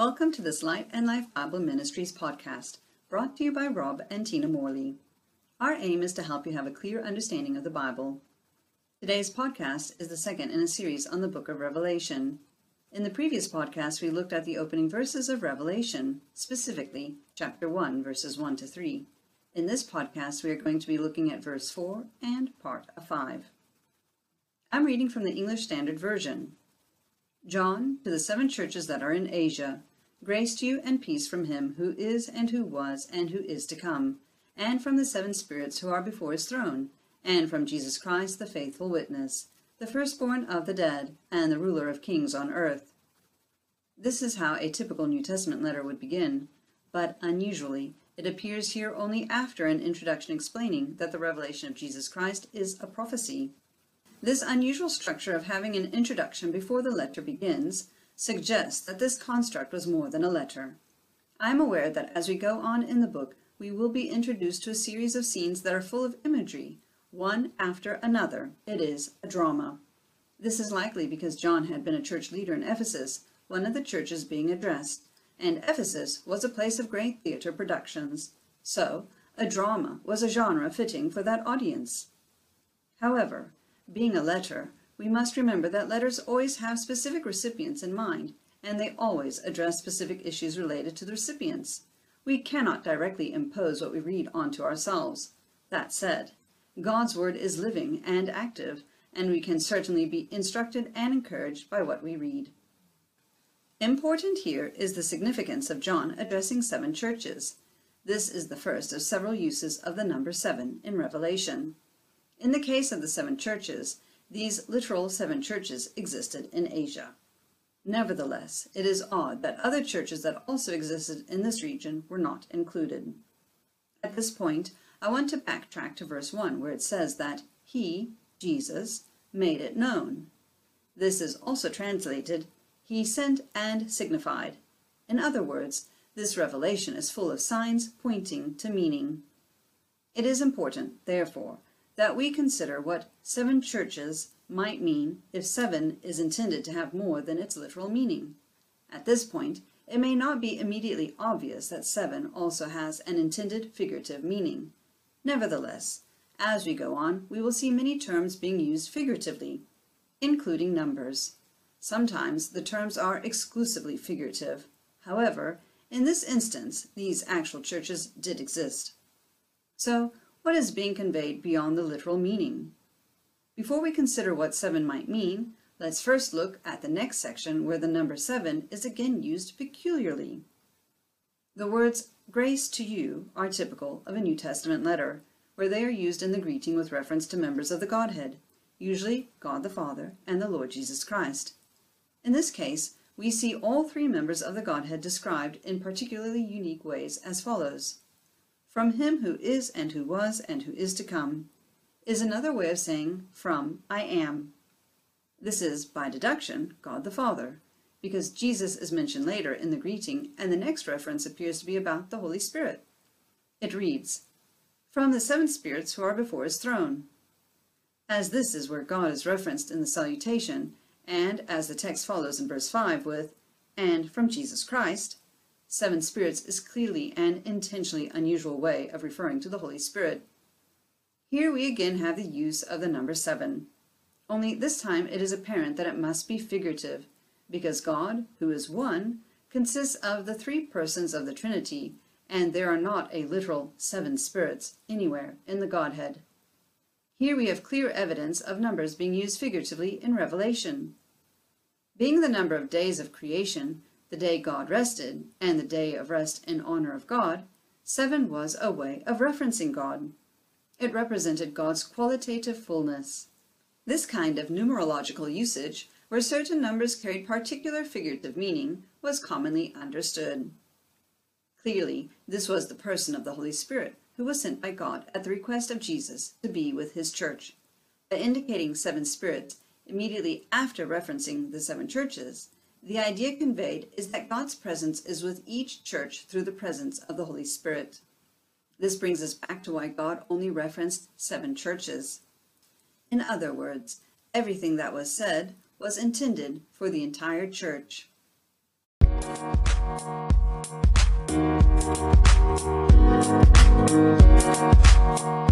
Welcome to this Light and Life Bible Ministries podcast, brought to you by Rob and Tina Morley. Our aim is to help you have a clear understanding of the Bible. Today's podcast is the second in a series on the book of Revelation. In the previous podcast, we looked at the opening verses of Revelation, specifically chapter 1, verses 1 to 3. In this podcast, we are going to be looking at verse 4 and part of 5. I'm reading from the English Standard Version. John, to the seven churches that are in Asia, grace to you and peace from him who is and who was and who is to come, and from the seven spirits who are before his throne, and from Jesus Christ the faithful witness, the firstborn of the dead, and the ruler of kings on earth. This is how a typical New Testament letter would begin, but unusually, it appears here only after an introduction explaining that the revelation of Jesus Christ is a prophecy. This unusual structure of having an introduction before the letter begins suggests that this construct was more than a letter. I am aware that as we go on in the book, we will be introduced to a series of scenes that are full of imagery, one after another. It is a drama. This is likely because John had been a church leader in Ephesus, one of the churches being addressed, and Ephesus was a place of great theater productions. So, a drama was a genre fitting for that audience. However, being a letter, we must remember that letters always have specific recipients in mind, and they always address specific issues related to the recipients. We cannot directly impose what we read onto ourselves. That said, God's Word is living and active, and we can certainly be instructed and encouraged by what we read. Important here is the significance of John addressing seven churches. This is the first of several uses of the number seven in Revelation. In the case of the seven churches, these literal seven churches existed in Asia. Nevertheless, it is odd that other churches that also existed in this region were not included. At this point, I want to backtrack to verse 1 where it says that He, Jesus, made it known. This is also translated, He sent and signified. In other words, this revelation is full of signs pointing to meaning. It is important, therefore, that we consider what seven churches might mean if seven is intended to have more than its literal meaning. At this point, it may not be immediately obvious that seven also has an intended figurative meaning. Nevertheless, as we go on, we will see many terms being used figuratively, including numbers. Sometimes the terms are exclusively figurative. However, in this instance, these actual churches did exist. So, what is being conveyed beyond the literal meaning. Before we consider what 7 might mean, let's first look at the next section where the number 7 is again used peculiarly. The words grace to you are typical of a New Testament letter, where they are used in the greeting with reference to members of the Godhead, usually God the Father and the Lord Jesus Christ. In this case, we see all three members of the Godhead described in particularly unique ways as follows from him who is and who was and who is to come, is another way of saying from I am. This is, by deduction, God the Father, because Jesus is mentioned later in the greeting, and the next reference appears to be about the Holy Spirit. It reads, From the seven spirits who are before his throne. As this is where God is referenced in the salutation, and as the text follows in verse 5 with, and from Jesus Christ, seven spirits is clearly an intentionally unusual way of referring to the Holy Spirit. Here we again have the use of the number seven. Only this time it is apparent that it must be figurative, because God, who is one, consists of the three persons of the Trinity, and there are not a literal seven spirits anywhere in the Godhead. Here we have clear evidence of numbers being used figuratively in Revelation. Being the number of days of creation, the day God rested, and the day of rest in honor of God, seven was a way of referencing God. It represented God's qualitative fullness. This kind of numerological usage, where certain numbers carried particular figurative meaning, was commonly understood. Clearly, this was the person of the Holy Spirit, who was sent by God at the request of Jesus to be with his church. By indicating seven spirits immediately after referencing the seven churches, the idea conveyed is that God's presence is with each church through the presence of the Holy Spirit. This brings us back to why God only referenced seven churches. In other words, everything that was said was intended for the entire church. Thank